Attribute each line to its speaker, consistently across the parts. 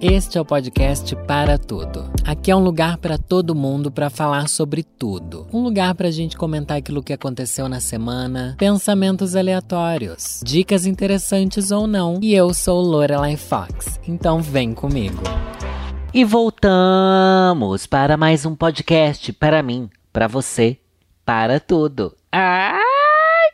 Speaker 1: Este é o podcast Para Tudo. Aqui é um lugar para todo mundo para falar sobre tudo. Um lugar para a gente comentar aquilo que aconteceu na semana, pensamentos aleatórios, dicas interessantes ou não. E eu sou Lorelai Fox, então vem comigo.
Speaker 2: E voltamos para mais um podcast para mim, para você, para tudo. Ai,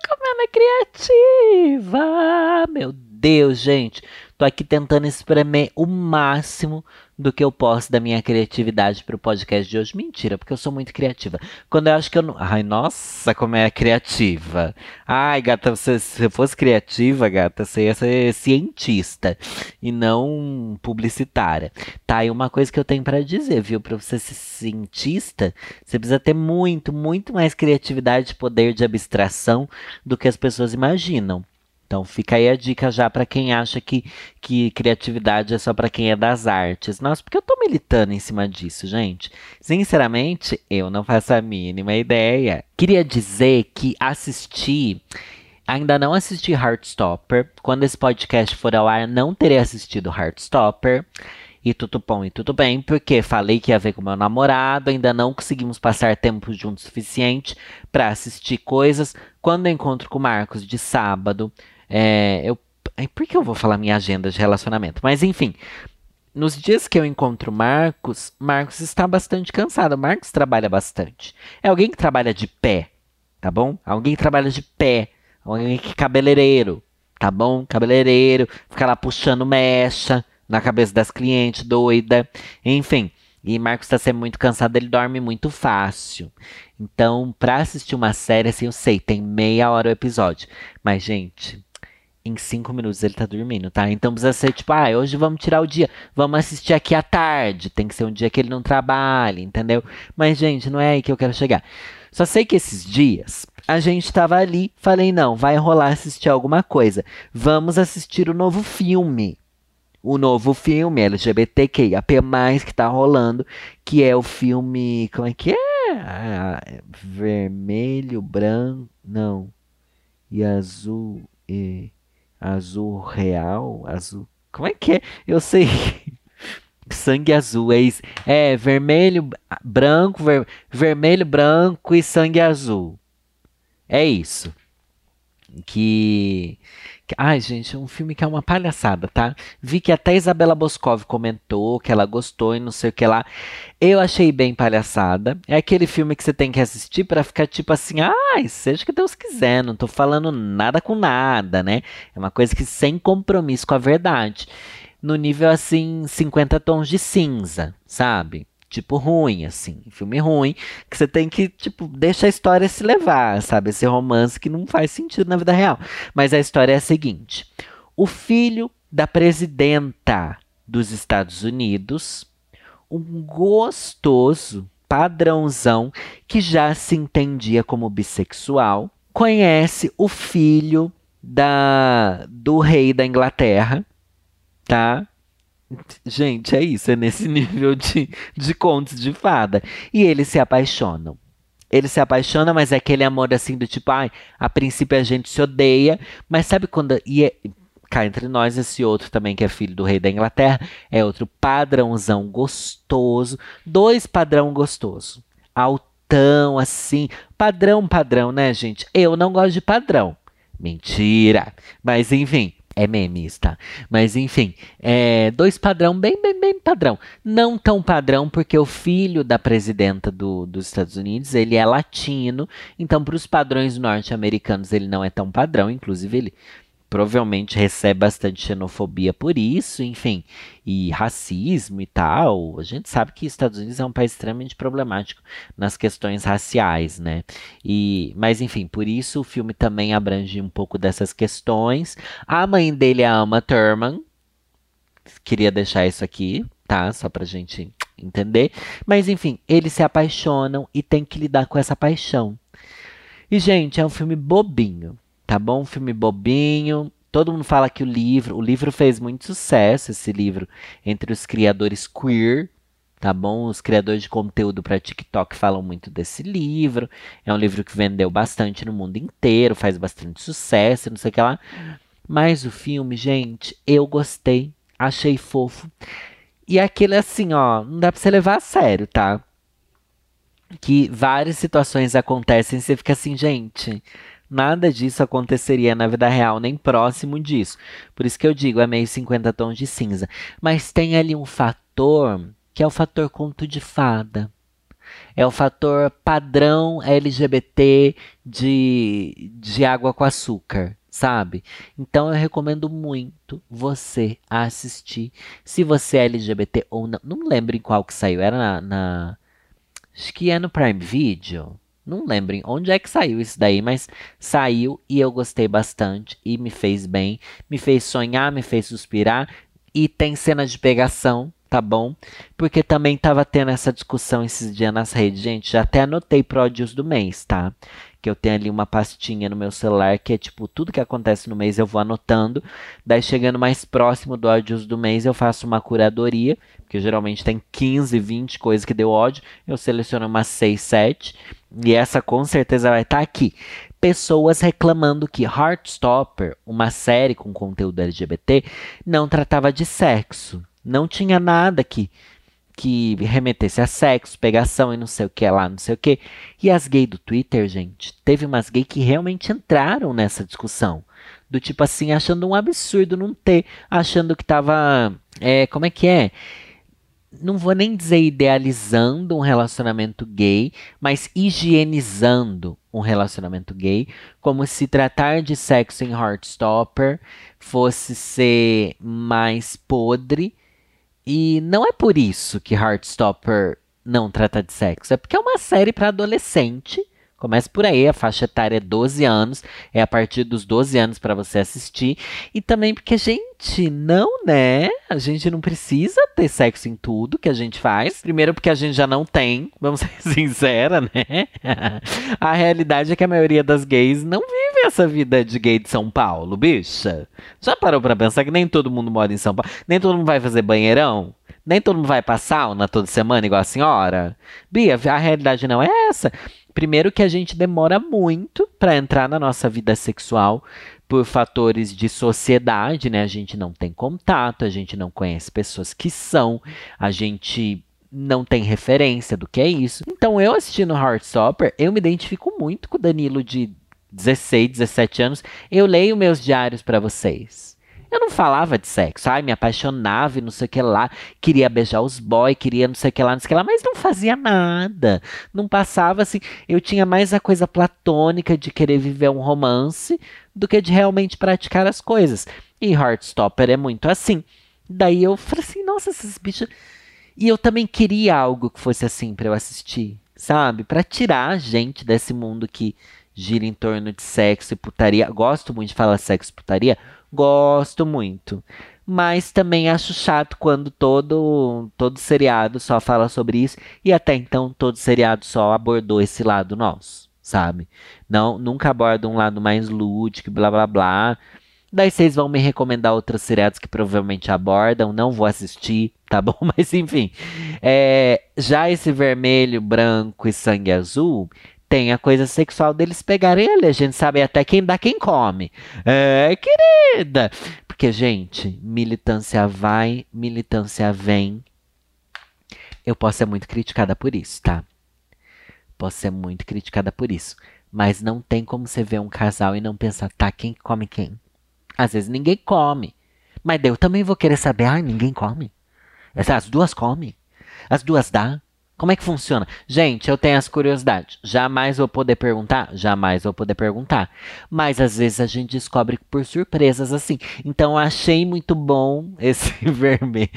Speaker 2: como ela é criativa! Meu Deus, gente. Tô aqui tentando espremer o máximo do que eu posso da minha criatividade pro podcast de hoje. Mentira, porque eu sou muito criativa. Quando eu acho que eu não. Ai, nossa, como é criativa. Ai, gata, você, se você fosse criativa, gata, você ia ser cientista e não publicitária. Tá, e uma coisa que eu tenho para dizer, viu? Pra você ser cientista, você precisa ter muito, muito mais criatividade e poder de abstração do que as pessoas imaginam. Então fica aí a dica já para quem acha que, que criatividade é só para quem é das artes. Nossa, porque eu tô militando em cima disso, gente. Sinceramente, eu não faço a mínima ideia. Queria dizer que assisti Ainda não assisti Heartstopper. Quando esse podcast for ao ar, não terei assistido Heartstopper. E tudo bom e tudo bem, porque falei que ia ver com meu namorado, ainda não conseguimos passar tempo juntos suficiente para assistir coisas. Quando eu encontro com o Marcos de sábado, é, eu, por que eu vou falar minha agenda de relacionamento? Mas enfim, nos dias que eu encontro Marcos, Marcos está bastante cansado. Marcos trabalha bastante. É alguém que trabalha de pé, tá bom? Alguém que trabalha de pé. Alguém que é cabeleireiro, tá bom? Cabeleireiro, fica lá puxando mecha na cabeça das clientes, doida. Enfim. E Marcos está sempre muito cansado, ele dorme muito fácil. Então, pra assistir uma série, assim, eu sei, tem meia hora o episódio. Mas, gente, em cinco minutos ele tá dormindo, tá? Então precisa ser tipo, ah, hoje vamos tirar o dia, vamos assistir aqui à tarde. Tem que ser um dia que ele não trabalha, entendeu? Mas, gente, não é aí que eu quero chegar. Só sei que esses dias a gente tava ali, falei, não, vai rolar assistir alguma coisa. Vamos assistir o novo filme. O novo filme LGBTQIAP+, que tá rolando, que é o filme, como é que é? Vermelho, branco, não. E azul e azul real, azul. Como é que é? Eu sei. sangue azul, é isso. É vermelho, branco, ver, vermelho, branco e sangue azul. É isso. Que Ai, gente, é um filme que é uma palhaçada, tá? Vi que até Isabela Boscov comentou que ela gostou e não sei o que lá. Eu achei bem palhaçada. É aquele filme que você tem que assistir para ficar tipo assim, ai, seja que Deus quiser, não tô falando nada com nada, né? É uma coisa que sem compromisso com a verdade. No nível assim, 50 tons de cinza, sabe? Tipo, ruim, assim. Filme ruim, que você tem que, tipo, deixa a história se levar, sabe? Esse romance que não faz sentido na vida real. Mas a história é a seguinte: o filho da presidenta dos Estados Unidos, um gostoso padrãozão que já se entendia como bissexual, conhece o filho da do rei da Inglaterra, tá? Gente, é isso, é nesse nível de, de contos de fada. E eles se apaixonam. Ele se apaixona, mas é aquele amor assim do tipo, ai, a princípio a gente se odeia, mas sabe quando. E é, cá entre nós, esse outro também, que é filho do rei da Inglaterra, é outro padrãozão gostoso. Dois padrão gostoso. Altão, assim. Padrão, padrão, né, gente? Eu não gosto de padrão. Mentira. Mas enfim, é memes, tá? Mas enfim, é, dois padrão, bem, bem, bem padrão. Não tão padrão, porque o filho da presidenta do, dos Estados Unidos, ele é latino, então para os padrões norte-americanos ele não é tão padrão, inclusive ele provavelmente recebe bastante xenofobia por isso, enfim, e racismo e tal. A gente sabe que Estados Unidos é um país extremamente problemático nas questões raciais, né? E, mas enfim, por isso o filme também abrange um pouco dessas questões. A mãe dele é a Ama Thurman. Queria deixar isso aqui, tá? Só pra gente entender. Mas enfim, eles se apaixonam e tem que lidar com essa paixão. E, gente, é um filme bobinho tá bom? Filme bobinho. Todo mundo fala que o livro, o livro fez muito sucesso, esse livro, entre os criadores queer, tá bom? Os criadores de conteúdo para TikTok falam muito desse livro. É um livro que vendeu bastante no mundo inteiro, faz bastante sucesso, não sei o que lá. Mas o filme, gente, eu gostei, achei fofo. E aquilo é assim, ó, não dá pra você levar a sério, tá? Que várias situações acontecem e você fica assim, gente, nada disso aconteceria na vida real, nem próximo disso. Por isso que eu digo, é meio 50 tons de cinza. Mas tem ali um fator que é o fator conto de fada. É o fator padrão LGBT de, de água com açúcar, sabe? Então eu recomendo muito você assistir. Se você é LGBT ou não. Não lembro em qual que saiu. Era na. na acho que é no Prime Video. Não lembro onde é que saiu isso daí, mas saiu e eu gostei bastante e me fez bem, me fez sonhar, me fez suspirar e tem cenas de pegação tá bom? Porque também tava tendo essa discussão esses dias nas redes. Gente, já até anotei pródios do mês, tá? Que eu tenho ali uma pastinha no meu celular que é tipo tudo que acontece no mês eu vou anotando. Daí chegando mais próximo do ódios do mês eu faço uma curadoria, porque geralmente tem 15, 20 coisas que deu ódio. Eu seleciono umas 6, 7. E essa com certeza vai estar tá aqui pessoas reclamando que Heartstopper, uma série com conteúdo LGBT, não tratava de sexo. Não tinha nada que que remetesse a sexo, pegação e não sei o que lá, não sei o que. E as gays do Twitter, gente, teve umas gays que realmente entraram nessa discussão. Do tipo assim, achando um absurdo não ter, achando que tava. É, como é que é? Não vou nem dizer idealizando um relacionamento gay, mas higienizando um relacionamento gay, como se tratar de sexo em Heartstopper fosse ser mais podre e não é por isso que Heartstopper não trata de sexo. É porque é uma série para adolescente. Começa por aí, a faixa etária é 12 anos, é a partir dos 12 anos para você assistir. E também porque, gente, não, né? A gente não precisa ter sexo em tudo que a gente faz. Primeiro, porque a gente já não tem, vamos ser sincera, né? a realidade é que a maioria das gays não vive essa vida de gay de São Paulo, bicha. Já parou pra pensar que nem todo mundo mora em São Paulo? Nem todo mundo vai fazer banheirão? Nem todo mundo vai pra sauna toda semana igual a senhora? Bia, a realidade não é essa. Primeiro que a gente demora muito para entrar na nossa vida sexual por fatores de sociedade, né? A gente não tem contato, a gente não conhece pessoas que são, a gente não tem referência do que é isso. Então, eu assistindo Heartstopper, eu me identifico muito com o Danilo de 16, 17 anos. Eu leio meus diários para vocês. Eu não falava de sexo, ai, me apaixonava e não sei o que lá, queria beijar os boys, queria não sei o que lá, não sei o que lá, mas não fazia nada. Não passava assim. Eu tinha mais a coisa platônica de querer viver um romance do que de realmente praticar as coisas. E Heartstopper é muito assim. Daí eu falei assim, nossa, esses bichos. E eu também queria algo que fosse assim para eu assistir, sabe? Para tirar a gente desse mundo que gira em torno de sexo e putaria. Gosto muito de falar sexo e putaria Gosto muito. Mas também acho chato quando todo, todo seriado só fala sobre isso. E até então todo seriado só abordou esse lado nosso, sabe? Não, nunca aborda um lado mais lúdico, blá blá blá. Daí vocês vão me recomendar outros seriados que provavelmente abordam, não vou assistir, tá bom? Mas enfim. É, já esse vermelho, branco e sangue azul, tem a coisa sexual deles pegarem ele. A gente sabe até quem dá quem come. É, querida. Porque, gente, militância vai, militância vem. Eu posso ser muito criticada por isso, tá? Posso ser muito criticada por isso. Mas não tem como você ver um casal e não pensar, tá, quem come quem? Às vezes ninguém come. Mas eu também vou querer saber, ai, ninguém come. As duas comem. As duas dá. Como é que funciona? Gente, eu tenho as curiosidades. Jamais vou poder perguntar? Jamais vou poder perguntar. Mas às vezes a gente descobre por surpresas assim. Então eu achei muito bom esse vermelho.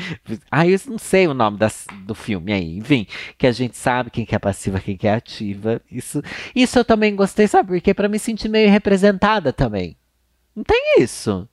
Speaker 2: Ah, eu não sei o nome das, do filme aí. Enfim, que a gente sabe quem que é passiva, quem que é ativa. Isso, isso eu também gostei, sabe? Porque para me sentir meio representada também. Não tem isso.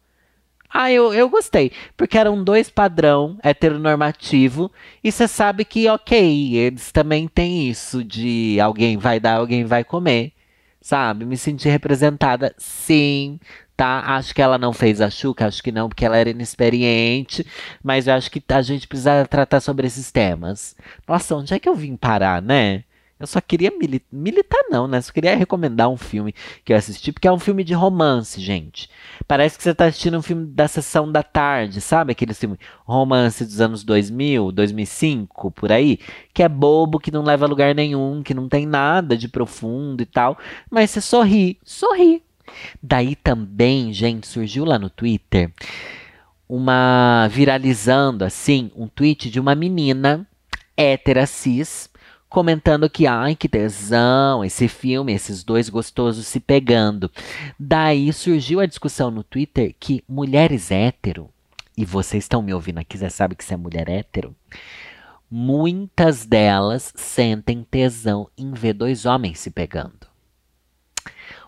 Speaker 2: Ah, eu, eu gostei. Porque eram dois padrão heteronormativo. E você sabe que, ok, eles também têm isso de alguém vai dar, alguém vai comer. Sabe? Me senti representada, sim. Tá? Acho que ela não fez a Xuca, acho que não, porque ela era inexperiente. Mas eu acho que a gente precisa tratar sobre esses temas. Nossa, onde é que eu vim parar, né? Eu só queria militar, não, né? Só queria recomendar um filme que eu assisti, porque é um filme de romance, gente. Parece que você tá assistindo um filme da sessão da tarde, sabe? Aquele filme romance dos anos 2000, 2005, por aí, que é bobo, que não leva a lugar nenhum, que não tem nada de profundo e tal, mas você sorri, sorri. Daí também, gente, surgiu lá no Twitter uma viralizando assim, um tweet de uma menina hétera cis comentando que, ai, que tesão, esse filme, esses dois gostosos se pegando. Daí surgiu a discussão no Twitter que mulheres hétero, e vocês estão me ouvindo aqui, já sabe que você é mulher hétero, muitas delas sentem tesão em ver dois homens se pegando.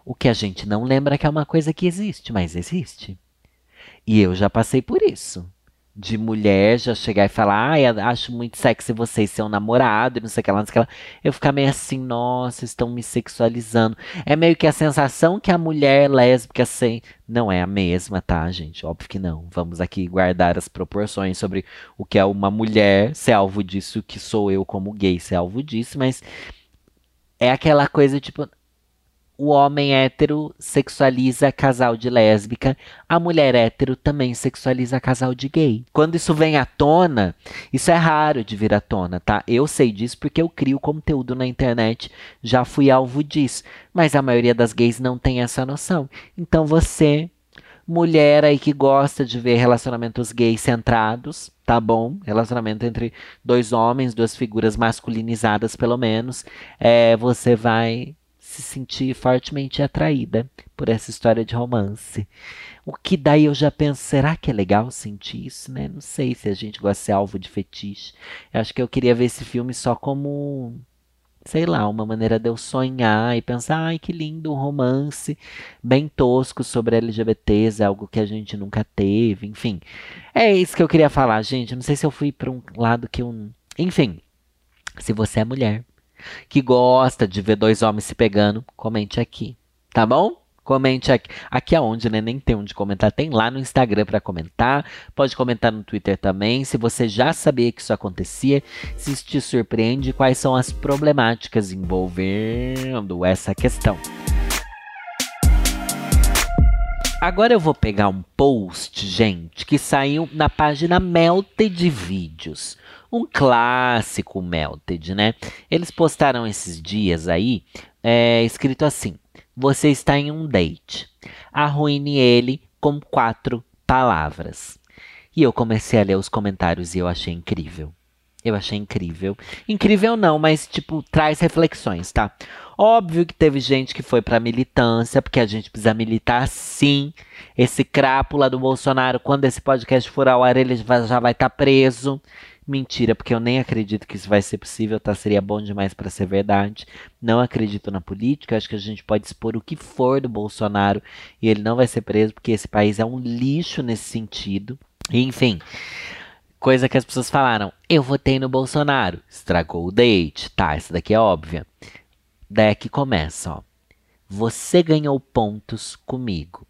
Speaker 2: O que a gente não lembra que é uma coisa que existe, mas existe. E eu já passei por isso de mulher já chegar e falar, ai, acho muito sexy você e seu namorado, e não sei o que lá, não sei o que lá. Eu ficar meio assim, nossa, estão me sexualizando. É meio que a sensação que a mulher lésbica sem. Não é a mesma, tá, gente? Óbvio que não. Vamos aqui guardar as proporções sobre o que é uma mulher ser alvo disso, que sou eu como gay ser alvo disso, mas é aquela coisa tipo, o homem hétero sexualiza casal de lésbica, a mulher hétero também sexualiza casal de gay. Quando isso vem à tona, isso é raro de vir à tona, tá? Eu sei disso porque eu crio conteúdo na internet, já fui alvo disso, mas a maioria das gays não tem essa noção. Então você, mulher aí que gosta de ver relacionamentos gays centrados, tá bom? Relacionamento entre dois homens, duas figuras masculinizadas pelo menos, é, você vai se sentir fortemente atraída por essa história de romance. O que daí eu já penso, será que é legal sentir isso, né? Não sei se a gente gosta de ser alvo de fetiche. Eu acho que eu queria ver esse filme só como, sei lá, uma maneira de eu sonhar e pensar, ai que lindo um romance bem tosco sobre LGBTs, algo que a gente nunca teve, enfim. É isso que eu queria falar, gente. Não sei se eu fui para um lado que um, enfim. Se você é mulher, que gosta de ver dois homens se pegando, comente aqui, tá bom? Comente aqui. Aqui aonde, né? Nem tem onde comentar. Tem lá no Instagram para comentar. Pode comentar no Twitter também. Se você já sabia que isso acontecia, se te surpreende, quais são as problemáticas envolvendo essa questão. Agora eu vou pegar um post, gente, que saiu na página Melted Vídeos um clássico Melted, né? Eles postaram esses dias aí, é, escrito assim: Você está em um date. Arruine ele com quatro palavras. E eu comecei a ler os comentários e eu achei incrível. Eu achei incrível. Incrível não, mas tipo, traz reflexões, tá? Óbvio que teve gente que foi pra militância, porque a gente precisa militar sim. Esse crápula do Bolsonaro, quando esse podcast for ao ar, ele já vai estar tá preso. Mentira, porque eu nem acredito que isso vai ser possível, tá? Seria bom demais para ser verdade. Não acredito na política, acho que a gente pode expor o que for do Bolsonaro e ele não vai ser preso, porque esse país é um lixo nesse sentido. Enfim, coisa que as pessoas falaram: eu votei no Bolsonaro, estragou o date. Tá, essa daqui é óbvia. Daí que começa, ó. Você ganhou pontos comigo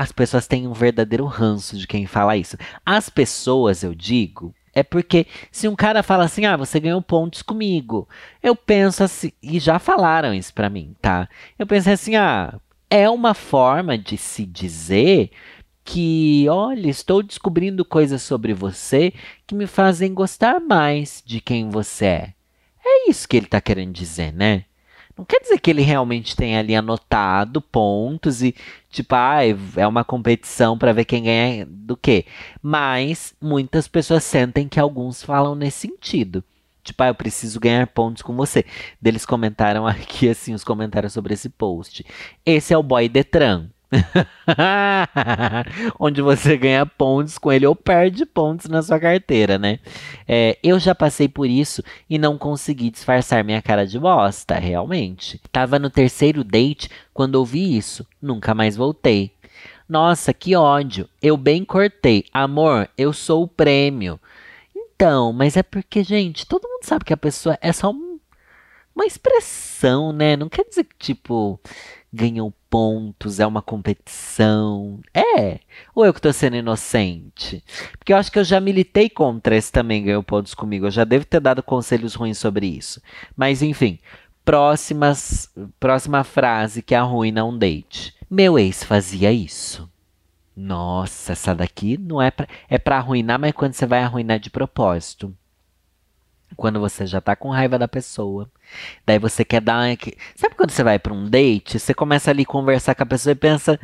Speaker 2: as pessoas têm um verdadeiro ranço de quem fala isso. As pessoas, eu digo, é porque se um cara fala assim, ah, você ganhou pontos comigo, eu penso assim, e já falaram isso pra mim, tá? Eu penso assim, ah, é uma forma de se dizer que, olha, estou descobrindo coisas sobre você que me fazem gostar mais de quem você é. É isso que ele tá querendo dizer, né? Não quer dizer que ele realmente tenha ali anotado pontos e, tipo, ah, é uma competição para ver quem ganha do quê. Mas muitas pessoas sentem que alguns falam nesse sentido. Tipo, ah, eu preciso ganhar pontos com você. Deles comentaram aqui, assim, os comentários sobre esse post. Esse é o boy Detran. Onde você ganha pontos com ele ou perde pontos na sua carteira, né? É, eu já passei por isso e não consegui disfarçar minha cara de bosta, realmente. Tava no terceiro date quando ouvi isso, nunca mais voltei. Nossa, que ódio! Eu bem cortei. Amor, eu sou o prêmio. Então, mas é porque, gente, todo mundo sabe que a pessoa é só um, uma expressão, né? Não quer dizer que, tipo, ganhou pontos, é uma competição. É. Ou eu que tô sendo inocente? Porque eu acho que eu já militei contra esse também ganhou pontos comigo. Eu já devo ter dado conselhos ruins sobre isso. Mas enfim, próximas, próxima frase que arruina um date. Meu ex fazia isso. Nossa, essa daqui não é pra, é pra arruinar, mas quando você vai arruinar de propósito. Quando você já tá com raiva da pessoa. Daí você quer dar. Sabe quando você vai para um date? Você começa ali conversar com a pessoa e pensa: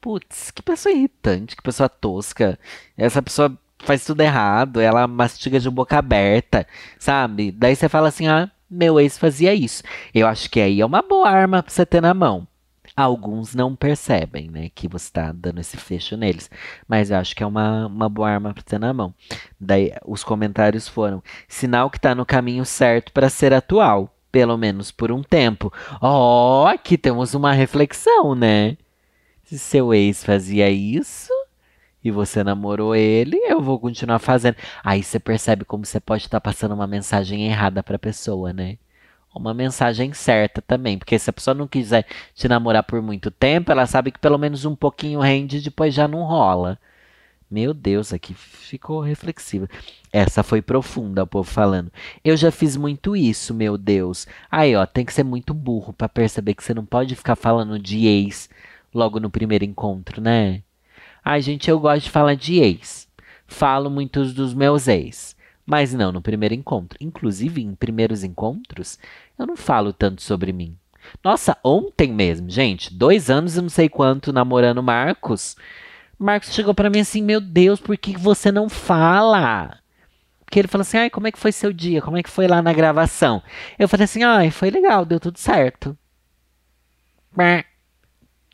Speaker 2: putz, que pessoa irritante, que pessoa tosca. Essa pessoa faz tudo errado, ela mastiga de boca aberta, sabe? Daí você fala assim: ah, meu ex fazia isso. Eu acho que aí é uma boa arma pra você ter na mão. Alguns não percebem, né, que você está dando esse fecho neles. Mas eu acho que é uma, uma boa arma para ter na mão. Daí os comentários foram: sinal que está no caminho certo para ser atual, pelo menos por um tempo. Ó, oh, aqui temos uma reflexão, né? Se seu ex fazia isso e você namorou ele, eu vou continuar fazendo. Aí você percebe como você pode estar tá passando uma mensagem errada para a pessoa, né? Uma mensagem certa também. Porque se a pessoa não quiser te namorar por muito tempo, ela sabe que pelo menos um pouquinho rende e depois já não rola. Meu Deus, aqui ficou reflexiva. Essa foi profunda, o povo falando. Eu já fiz muito isso, meu Deus. Aí, ó, tem que ser muito burro para perceber que você não pode ficar falando de ex logo no primeiro encontro, né? Ai, gente, eu gosto de falar de ex. Falo muitos dos meus ex. Mas não no primeiro encontro. Inclusive, em primeiros encontros, eu não falo tanto sobre mim. Nossa, ontem mesmo, gente, dois anos e não sei quanto namorando Marcos. Marcos chegou para mim assim: Meu Deus, por que você não fala? Porque ele falou assim: Ai, como é que foi seu dia? Como é que foi lá na gravação? Eu falei assim: Ai, foi legal, deu tudo certo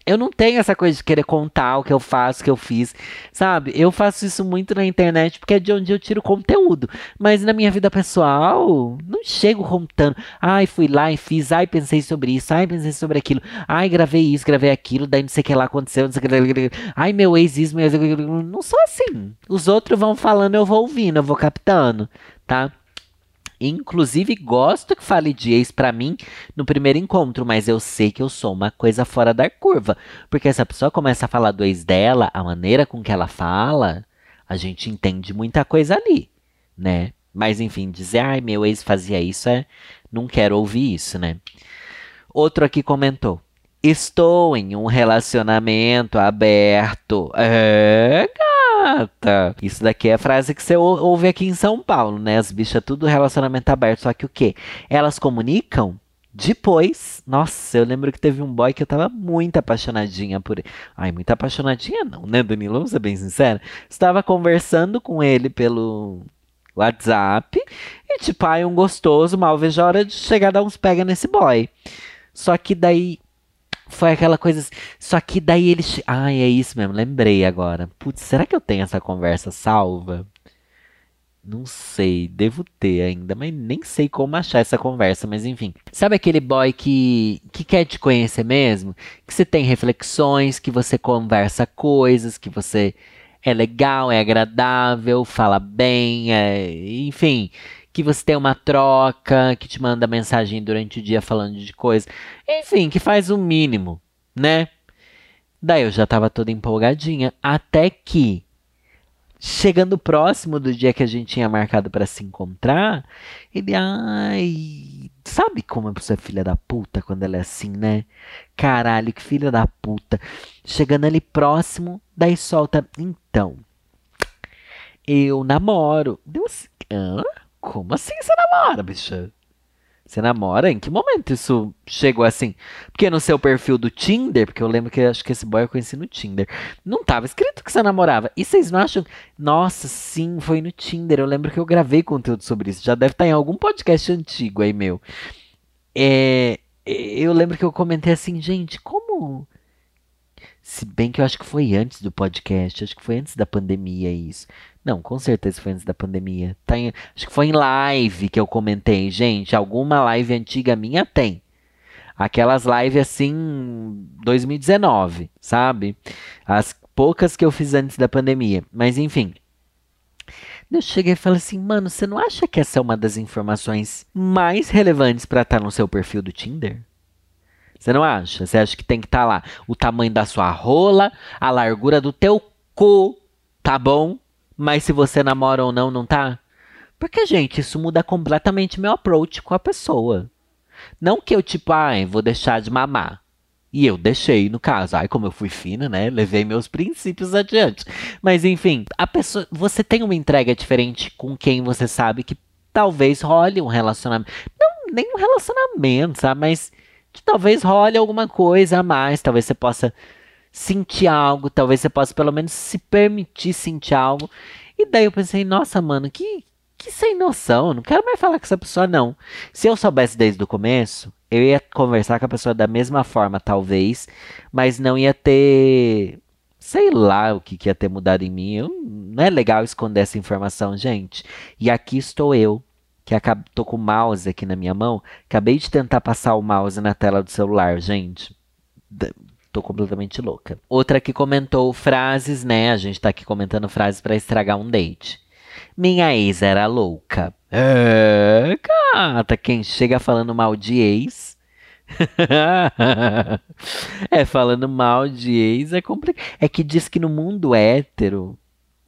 Speaker 2: eu não tenho essa coisa de querer contar o que eu faço, o que eu fiz, sabe? Eu faço isso muito na internet porque é de onde eu tiro conteúdo. Mas na minha vida pessoal, não chego contando. Ai, fui lá e fiz, ai, pensei sobre isso, ai, pensei sobre aquilo, ai, gravei isso, gravei aquilo, daí não sei o que lá aconteceu, não sei o que Ai, meu ex, isso, meu ex. Não sou assim. Os outros vão falando, eu vou ouvindo, eu vou captando, tá? Inclusive, gosto que fale de ex para mim no primeiro encontro, mas eu sei que eu sou uma coisa fora da curva. Porque se a pessoa começa a falar do ex dela, a maneira com que ela fala, a gente entende muita coisa ali, né? Mas enfim, dizer, ai, meu ex fazia isso, é. Não quero ouvir isso, né? Outro aqui comentou. Estou em um relacionamento aberto. É, gata. Isso daqui é a frase que você ouve aqui em São Paulo, né? As bichas tudo relacionamento aberto. Só que o quê? Elas comunicam depois, nossa, eu lembro que teve um boy que eu tava muito apaixonadinha por ele. Ai, muito apaixonadinha não, né, Danilo? Vamos ser bem sincera. Estava conversando com ele pelo WhatsApp e, tipo, ai, um gostoso, mal vejo a hora de chegar a dar uns pega nesse boy. Só que daí foi aquela coisa. Só que daí eles. Ai, é isso mesmo, lembrei agora. Putz, será que eu tenho essa conversa salva? Não sei, devo ter ainda, mas nem sei como achar essa conversa, mas enfim. Sabe aquele boy que, que quer te conhecer mesmo? Que você tem reflexões, que você conversa coisas, que você é legal, é agradável, fala bem, é, enfim que você tem uma troca, que te manda mensagem durante o dia falando de coisa. Enfim, que faz o mínimo, né? Daí eu já tava toda empolgadinha, até que chegando próximo do dia que a gente tinha marcado para se encontrar, ele, ai, sabe como a pessoa é filha da puta quando ela é assim, né? Caralho, que filha da puta. Chegando ali próximo, daí solta, então, eu namoro. Deus, hã? Como assim você namora, bicha? Você namora? Em que momento isso chegou assim? Porque no seu perfil do Tinder, porque eu lembro que acho que esse boy eu conheci no Tinder, não tava escrito que você namorava. E vocês não acham? Nossa, sim, foi no Tinder. Eu lembro que eu gravei conteúdo sobre isso. Já deve estar em algum podcast antigo aí, meu. É, eu lembro que eu comentei assim, gente, como. Se bem que eu acho que foi antes do podcast, acho que foi antes da pandemia isso. Não, com certeza foi antes da pandemia. Tá em, acho que foi em live que eu comentei. Gente, alguma live antiga minha tem. Aquelas lives assim, 2019, sabe? As poucas que eu fiz antes da pandemia. Mas enfim. Eu cheguei e falei assim, mano, você não acha que essa é uma das informações mais relevantes para estar tá no seu perfil do Tinder? Você não acha? Você acha que tem que estar tá lá o tamanho da sua rola, a largura do teu cu, tá bom? Mas se você namora ou não, não tá? Porque, gente, isso muda completamente meu approach com a pessoa. Não que eu, tipo, ai, vou deixar de mamar. E eu deixei, no caso. Ai, como eu fui fina, né? Levei meus princípios adiante. Mas, enfim, a pessoa. Você tem uma entrega diferente com quem você sabe que talvez role um relacionamento. Não, nem um relacionamento, sabe? Mas que talvez role alguma coisa a mais. Talvez você possa sentir algo. Talvez você possa, pelo menos, se permitir sentir algo. E daí eu pensei, nossa, mano, que, que sem noção. Não quero mais falar com essa pessoa, não. Se eu soubesse desde o começo, eu ia conversar com a pessoa da mesma forma, talvez, mas não ia ter. Sei lá o que, que ia ter mudado em mim. Eu, não é legal esconder essa informação, gente. E aqui estou eu, que acabo, tô com o mouse aqui na minha mão. Acabei de tentar passar o mouse na tela do celular, gente. Tô completamente louca. Outra que comentou frases, né? A gente tá aqui comentando frases para estragar um date. Minha ex era louca. É, gata, quem chega falando mal de ex. é, falando mal de ex é complicado. É que diz que no mundo hétero,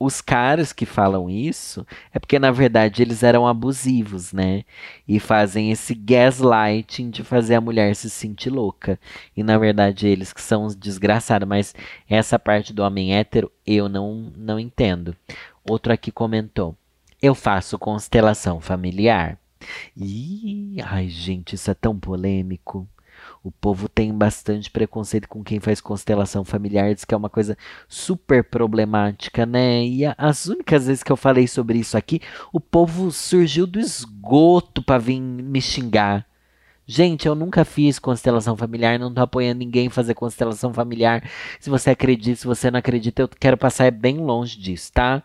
Speaker 2: os caras que falam isso é porque na verdade eles eram abusivos, né? E fazem esse gaslighting de fazer a mulher se sentir louca. E na verdade eles que são os desgraçados, mas essa parte do homem hétero eu não não entendo. Outro aqui comentou: Eu faço constelação familiar. Ih, ai, gente, isso é tão polêmico. O povo tem bastante preconceito com quem faz constelação familiar, diz que é uma coisa super problemática, né? E as únicas vezes que eu falei sobre isso aqui, o povo surgiu do esgoto para vir me xingar. Gente, eu nunca fiz constelação familiar, não tô apoiando ninguém fazer constelação familiar. Se você acredita, se você não acredita, eu quero passar bem longe disso, tá?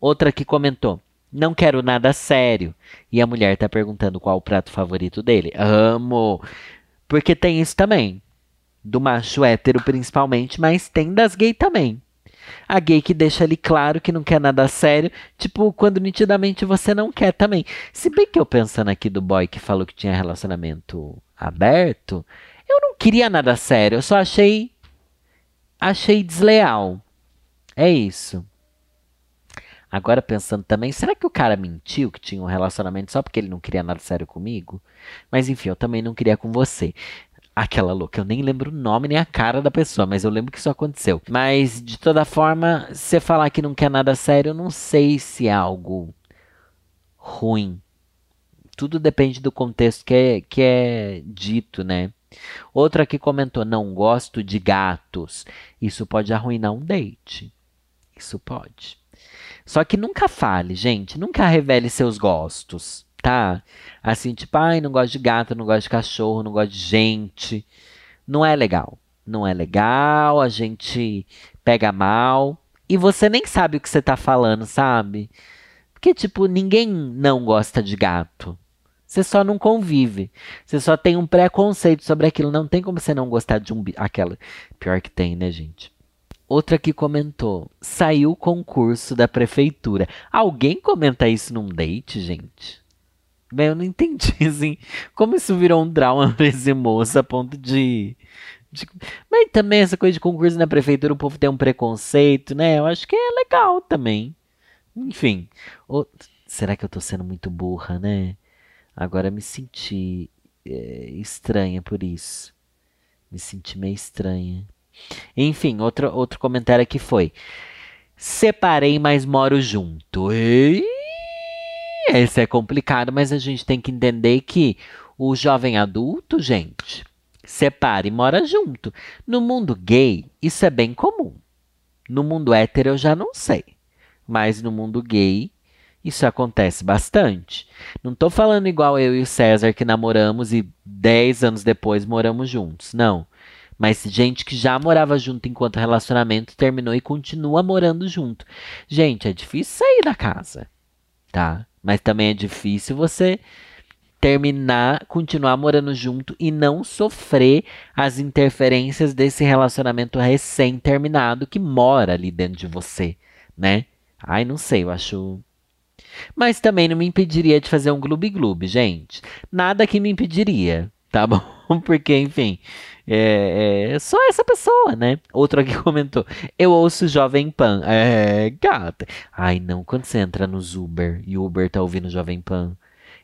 Speaker 2: Outra que comentou: Não quero nada sério. E a mulher tá perguntando qual o prato favorito dele. Amo! Porque tem isso também. Do macho hétero, principalmente, mas tem das gay também. A gay que deixa ali claro que não quer nada sério, tipo, quando nitidamente você não quer também. Se bem que eu pensando aqui do boy que falou que tinha relacionamento aberto, eu não queria nada sério, eu só achei achei desleal. É isso. Agora pensando também, será que o cara mentiu que tinha um relacionamento só porque ele não queria nada sério comigo? Mas enfim, eu também não queria com você. Aquela louca, eu nem lembro o nome nem a cara da pessoa, mas eu lembro que isso aconteceu. Mas, de toda forma, você falar que não quer nada sério, eu não sei se é algo ruim. Tudo depende do contexto que é, que é dito, né? Outra que comentou: não gosto de gatos. Isso pode arruinar um date. Isso pode. Só que nunca fale, gente. Nunca revele seus gostos tá? Assim, tipo, ai, não gosto de gato, não gosto de cachorro, não gosto de gente. Não é legal. Não é legal, a gente pega mal. E você nem sabe o que você tá falando, sabe? Porque, tipo, ninguém não gosta de gato. Você só não convive. Você só tem um preconceito sobre aquilo. Não tem como você não gostar de um. Aquela. Pior que tem, né, gente? Outra que comentou: saiu o concurso da prefeitura. Alguém comenta isso num date, gente? Bem, eu não entendi, assim, como isso virou um trauma pra esse moço a ponto de, de... Mas também essa coisa de concurso na prefeitura, o povo tem um preconceito, né? Eu acho que é legal também. Enfim. O... Será que eu tô sendo muito burra, né? Agora me senti é, estranha por isso. Me senti meio estranha. Enfim, outro, outro comentário aqui foi. Separei, mas moro junto. Ei! Esse é complicado, mas a gente tem que entender que o jovem adulto, gente, separa e mora junto. No mundo gay, isso é bem comum. No mundo hétero, eu já não sei. Mas no mundo gay, isso acontece bastante. Não estou falando igual eu e o César que namoramos e 10 anos depois moramos juntos. Não. Mas gente que já morava junto enquanto relacionamento terminou e continua morando junto. Gente, é difícil sair da casa, tá? Mas também é difícil você terminar, continuar morando junto e não sofrer as interferências desse relacionamento recém-terminado que mora ali dentro de você, né? Ai, não sei, eu acho. Mas também não me impediria de fazer um gloob gloob, gente. Nada que me impediria, tá bom? porque, enfim, é, é, só essa pessoa, né? Outro aqui comentou: Eu ouço Jovem Pan. É, gata. Ai, não, quando você entra nos Uber e o Uber tá ouvindo Jovem Pan,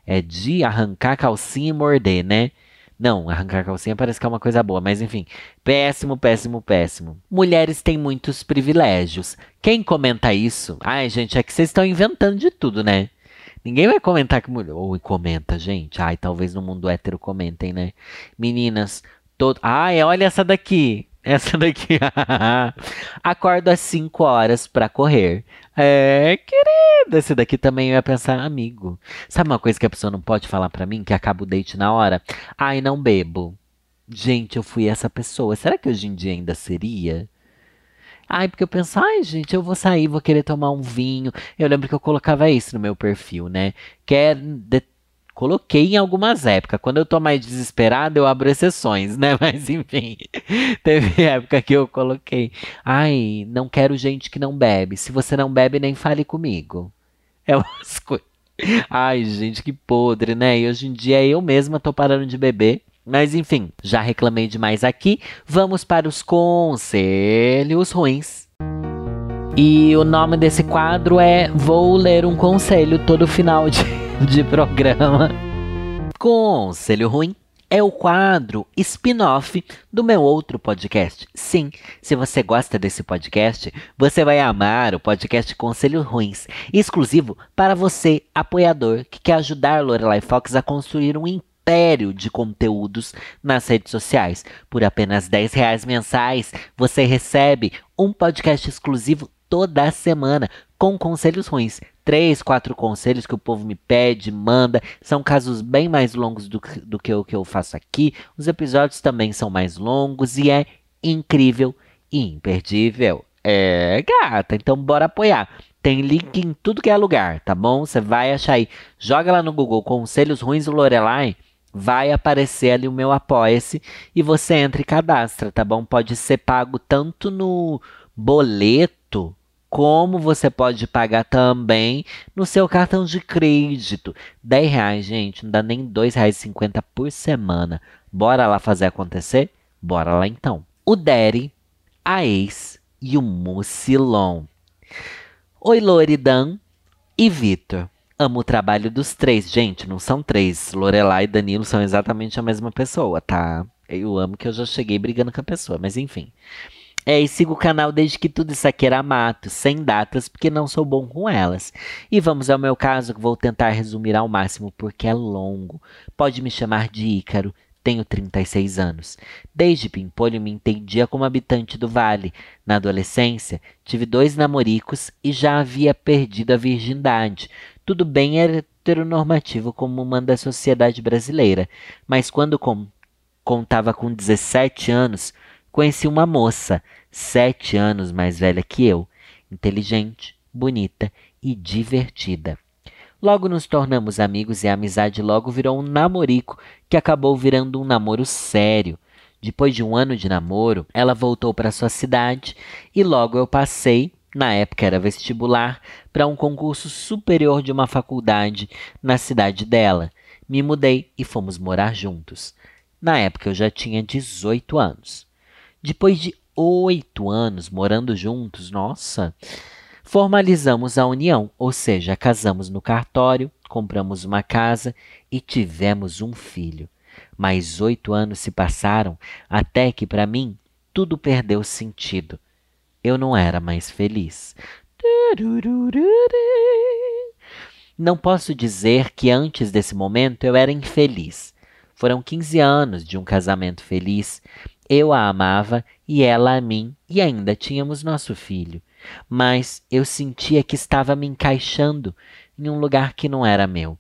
Speaker 2: é de arrancar calcinha e morder, né? Não, arrancar calcinha parece que é uma coisa boa, mas enfim. Péssimo, péssimo, péssimo. Mulheres têm muitos privilégios. Quem comenta isso? Ai, gente, é que vocês estão inventando de tudo, né? Ninguém vai comentar que mulher. Ou comenta, gente. Ai, talvez no mundo hétero comentem, né? Meninas, todo. Ai, olha essa daqui. Essa daqui. Acordo às 5 horas para correr. É, querida. Esse daqui também eu ia pensar, amigo. Sabe uma coisa que a pessoa não pode falar para mim? Que acaba o date na hora? Ai, não bebo. Gente, eu fui essa pessoa. Será que hoje em dia ainda seria? Ai, porque eu penso, ai, gente, eu vou sair, vou querer tomar um vinho. Eu lembro que eu colocava isso no meu perfil, né? Quer de Coloquei em algumas épocas. Quando eu tô mais desesperado, eu abro exceções, né? Mas enfim, teve época que eu coloquei. Ai, não quero gente que não bebe. Se você não bebe, nem fale comigo. É umas coisas. Ai, gente, que podre, né? E hoje em dia eu mesma tô parando de beber. Mas enfim, já reclamei demais aqui. Vamos para os conselhos ruins. E o nome desse quadro é Vou ler um conselho todo final de de programa. Conselho Ruim é o quadro spin-off do meu outro podcast. Sim, se você gosta desse podcast, você vai amar o podcast Conselho Ruins, exclusivo para você, apoiador, que quer ajudar Lorelai Fox a construir um império de conteúdos nas redes sociais. Por apenas 10 reais mensais, você recebe um podcast exclusivo toda semana com conselhos ruins três, quatro conselhos que o povo me pede, manda. São casos bem mais longos do, do que o que eu faço aqui. Os episódios também são mais longos e é incrível e imperdível. É, gata, então bora apoiar. Tem link em tudo que é lugar, tá bom? Você vai achar aí. Joga lá no Google Conselhos Ruins do Lorelai. Vai aparecer ali o meu Apoia-se e você entra e cadastra, tá bom? Pode ser pago tanto no boleto como você pode pagar também no seu cartão de crédito. 10 reais, gente, não dá nem R$ 2,50 por semana. Bora lá fazer acontecer? Bora lá então. O Daddy, a ex e o Mucilon. Oi, Loridan e Vitor. Amo o trabalho dos três. Gente, não são três. Lorelai e Danilo são exatamente a mesma pessoa, tá? Eu amo que eu já cheguei brigando com a pessoa, mas enfim. É, e siga o canal desde que tudo isso aqui era mato, sem datas, porque não sou bom com elas. E vamos ao meu caso, que vou tentar resumir ao máximo, porque é longo. Pode me chamar de Ícaro, tenho 36 anos. Desde Pimpolho me entendia como habitante do vale. Na adolescência, tive dois namoricos e já havia perdido a virgindade. Tudo bem heteronormativo como manda a sociedade brasileira, mas quando com, contava com 17 anos, conheci uma moça, sete anos mais velha que eu, inteligente, bonita e divertida. Logo nos tornamos amigos e a amizade logo virou um namorico que acabou virando um namoro sério. Depois de um ano de namoro, ela voltou para sua cidade e logo eu passei, na época era vestibular, para um concurso superior de uma faculdade na cidade dela. Me mudei e fomos morar juntos. Na época eu já tinha 18 anos. Depois de oito anos morando juntos, nossa, formalizamos a união, ou seja, casamos no cartório, compramos uma casa e tivemos um filho. Mais oito anos se passaram até que, para mim, tudo perdeu sentido. Eu não era mais feliz. Não posso dizer que antes desse momento eu era infeliz. Foram 15 anos de um casamento feliz, eu a amava e ela a mim, e ainda tínhamos nosso filho. Mas eu sentia que estava me encaixando em um lugar que não era meu.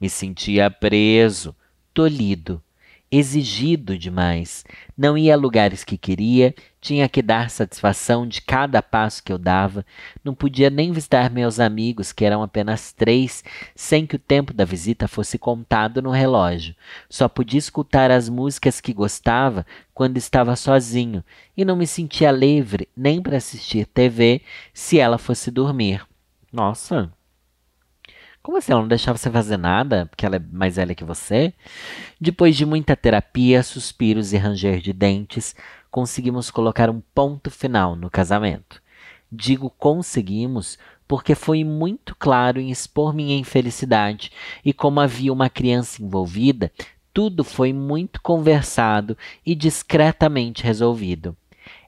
Speaker 2: Me sentia preso, tolhido, exigido demais. Não ia a lugares que queria, tinha que dar satisfação de cada passo que eu dava. Não podia nem visitar meus amigos, que eram apenas três, sem que o tempo da visita fosse contado no relógio. Só podia escutar as músicas que gostava quando estava sozinho, e não me sentia livre nem para assistir TV se ela fosse dormir. Nossa, Como assim? Ela não deixava você fazer nada porque ela é mais velha que você? Depois de muita terapia, suspiros e ranger de dentes, conseguimos colocar um ponto final no casamento. Digo conseguimos porque foi muito claro em expor minha infelicidade e como havia uma criança envolvida, tudo foi muito conversado e discretamente resolvido.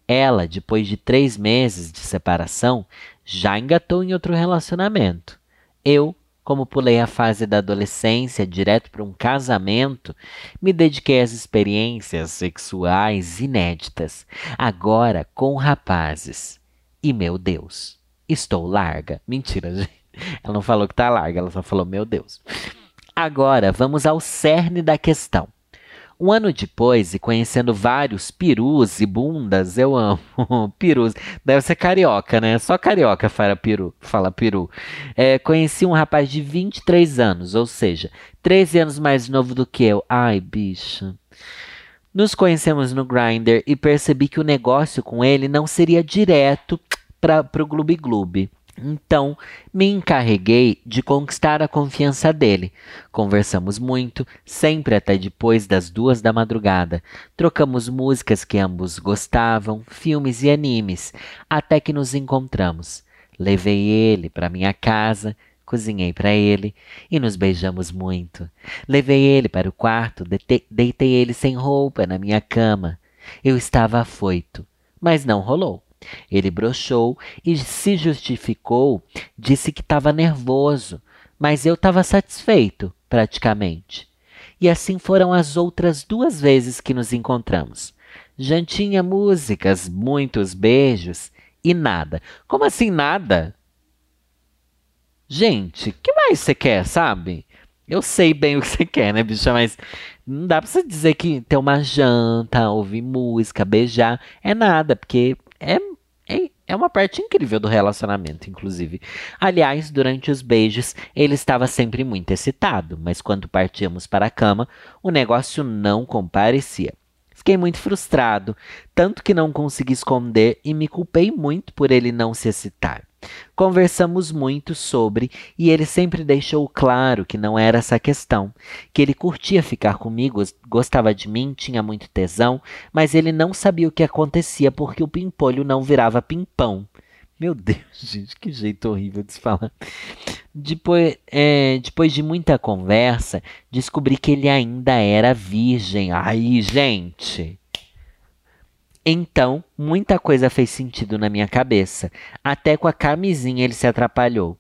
Speaker 2: Ela, depois de três meses de separação, já engatou em outro relacionamento. Eu, como pulei a fase da adolescência direto para um casamento, me dediquei às experiências sexuais inéditas, agora com rapazes. E meu Deus, estou larga. Mentira, gente. Ela não falou que tá larga, ela só falou meu Deus. Agora vamos ao cerne da questão. Um ano depois, e conhecendo vários perus e bundas, eu amo perus. Deve ser carioca, né? Só carioca fala peru. Fala peru. É, conheci um rapaz de 23 anos, ou seja, 13 anos mais novo do que eu. Ai, bicha. Nos conhecemos no Grindr e percebi que o negócio com ele não seria direto para o Gloob Gloob. Então, me encarreguei de conquistar a confiança dele. Conversamos muito, sempre até depois das duas da madrugada. Trocamos músicas que ambos gostavam, filmes e animes, até que nos encontramos. Levei ele para minha casa, cozinhei para ele e nos beijamos muito. Levei ele para o quarto, deitei ele sem roupa na minha cama. Eu estava afoito, mas não rolou. Ele broxou e se justificou, disse que estava nervoso, mas eu estava satisfeito, praticamente. E assim foram as outras duas vezes que nos encontramos. Jantinha, músicas, muitos beijos e nada. Como assim nada? Gente, que mais você quer, sabe? Eu sei bem o que você quer, né, bicha? Mas não dá pra você dizer que ter uma janta, ouvir música, beijar, é nada, porque é, é, é uma parte incrível do relacionamento, inclusive. Aliás, durante os beijos, ele estava sempre muito excitado, mas quando partíamos para a cama, o negócio não comparecia. Fiquei muito frustrado, tanto que não consegui esconder e me culpei muito por ele não se excitar. Conversamos muito sobre e ele sempre deixou claro que não era essa questão, que ele curtia ficar comigo, gostava de mim, tinha muito tesão, mas ele não sabia o que acontecia porque o pimpolho não virava pimpão. Meu Deus, gente, que jeito horrível de se falar. Depois, é, depois de muita conversa, descobri que ele ainda era virgem. Aí, gente. Então, muita coisa fez sentido na minha cabeça. Até com a camisinha ele se atrapalhou.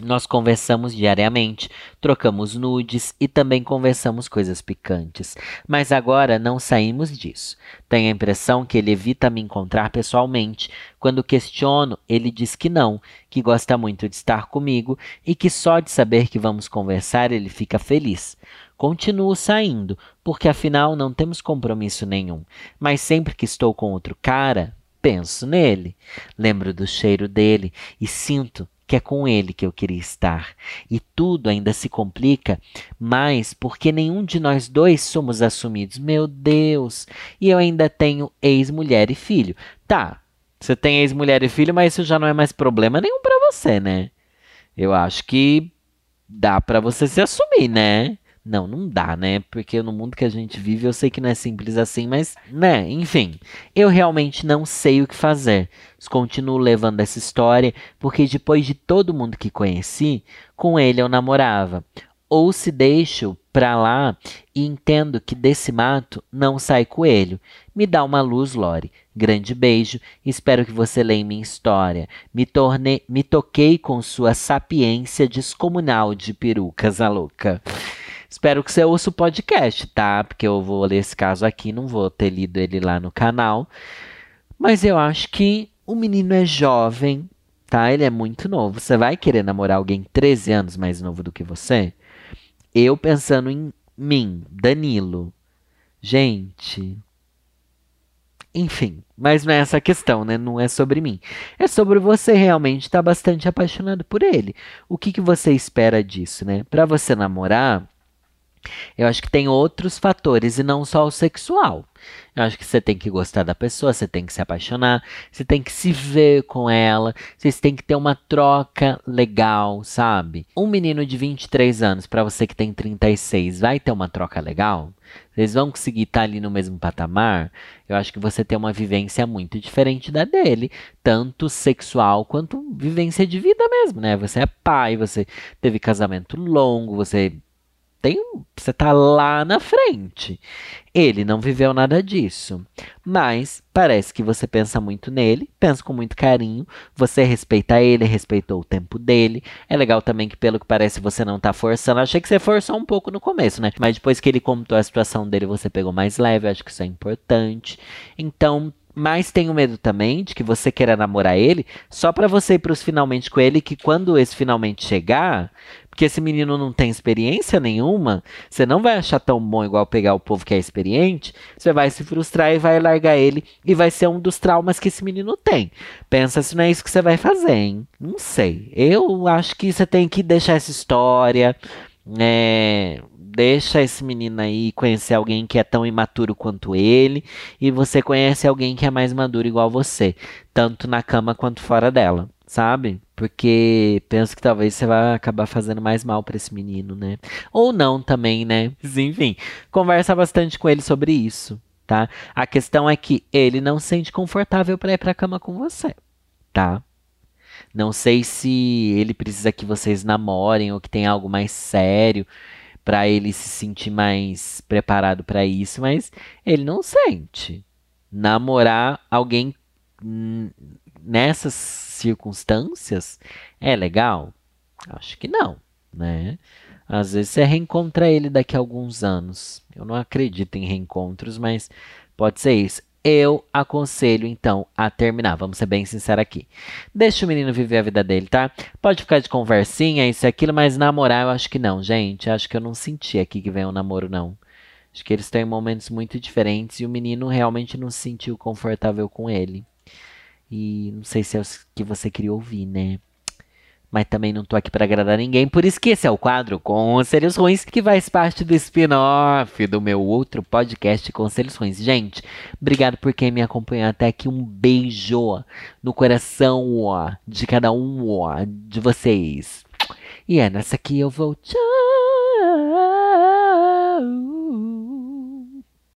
Speaker 2: Nós conversamos diariamente, trocamos nudes e também conversamos coisas picantes. Mas agora não saímos disso. Tenho a impressão que ele evita me encontrar pessoalmente. Quando questiono, ele diz que não, que gosta muito de estar comigo e que só de saber que vamos conversar ele fica feliz. Continuo saindo, porque afinal não temos compromisso nenhum. Mas sempre que estou com outro cara, penso nele. Lembro do cheiro dele e sinto que é com ele que eu queria estar. E tudo ainda se complica mais porque nenhum de nós dois somos assumidos. Meu Deus! E eu ainda tenho ex-mulher e filho. Tá, você tem ex-mulher e filho, mas isso já não é mais problema nenhum para você, né? Eu acho que dá para você se assumir, né? Não, não dá, né? Porque no mundo que a gente vive, eu sei que não é simples assim, mas, né? Enfim, eu realmente não sei o que fazer. Continuo levando essa história porque depois de todo mundo que conheci, com ele eu namorava. Ou se deixo pra lá e entendo que desse mato não sai coelho. Me dá uma luz, Lore. Grande beijo. Espero que você leia minha história. Me tornei, me toquei com sua sapiência descomunal de perucas, a louca. Espero que você ouça o podcast, tá? Porque eu vou ler esse caso aqui, não vou ter lido ele lá no canal. Mas eu acho que o menino é jovem, tá? Ele é muito novo. Você vai querer namorar alguém 13 anos mais novo do que você? Eu pensando em mim, Danilo. Gente. Enfim, mas não é essa a questão, né? Não é sobre mim. É sobre você realmente estar tá bastante apaixonado por ele. O que, que você espera disso, né? Para você namorar, Eu acho que tem outros fatores e não só o sexual. Eu acho que você tem que gostar da pessoa, você tem que se apaixonar, você tem que se ver com ela, vocês têm que ter uma troca legal, sabe? Um menino de 23 anos para você que tem 36, vai ter uma troca legal? Vocês vão conseguir estar tá ali no mesmo patamar? Eu acho que você tem uma vivência muito diferente da dele, tanto sexual quanto vivência de vida mesmo, né? Você é pai, você teve casamento longo, você tem você tá lá na frente. Ele não viveu nada disso, mas parece que você pensa muito nele, pensa com muito carinho, você respeita ele, respeitou o tempo dele. É legal também que pelo que parece você não tá forçando. Achei que você forçou um pouco no começo, né? Mas depois que ele contou a situação dele, você pegou mais leve, acho que isso é importante. Então, mas tenho medo também de que você queira namorar ele só para você ir pros finalmente com ele, que quando esse finalmente chegar, porque esse menino não tem experiência nenhuma, você não vai achar tão bom igual pegar o povo que é experiente, você vai se frustrar e vai largar ele, e vai ser um dos traumas que esse menino tem. Pensa se não é isso que você vai fazer, hein? Não sei. Eu acho que você tem que deixar essa história, né? Deixa esse menino aí conhecer alguém que é tão imaturo quanto ele, e você conhece alguém que é mais maduro igual você, tanto na cama quanto fora dela, sabe? Porque penso que talvez você vai acabar fazendo mais mal para esse menino, né? Ou não também, né? Enfim, conversa bastante com ele sobre isso, tá? A questão é que ele não se sente confortável para ir pra cama com você, tá? Não sei se ele precisa que vocês namorem ou que tem algo mais sério para ele se sentir mais preparado para isso, mas ele não sente. Namorar alguém nessas circunstâncias é legal? Acho que não, né? Às vezes você reencontra ele daqui a alguns anos. Eu não acredito em reencontros, mas pode ser isso eu aconselho então a terminar. Vamos ser bem sinceros aqui. Deixa o menino viver a vida dele, tá? Pode ficar de conversinha, isso e aquilo, mas namorar eu acho que não, gente. Acho que eu não senti aqui que vem um namoro, não. Acho que eles têm momentos muito diferentes e o menino realmente não se sentiu confortável com ele. E não sei se é o que você queria ouvir, né? Mas também não tô aqui para agradar ninguém, por isso que esse é o quadro Conselhos Ruins, que faz parte do spin-off do meu outro podcast Conselhos Ruins. Gente, obrigado por quem me acompanhou até aqui, um beijo no coração ó, de cada um ó, de vocês. E é nessa aqui eu vou tchau.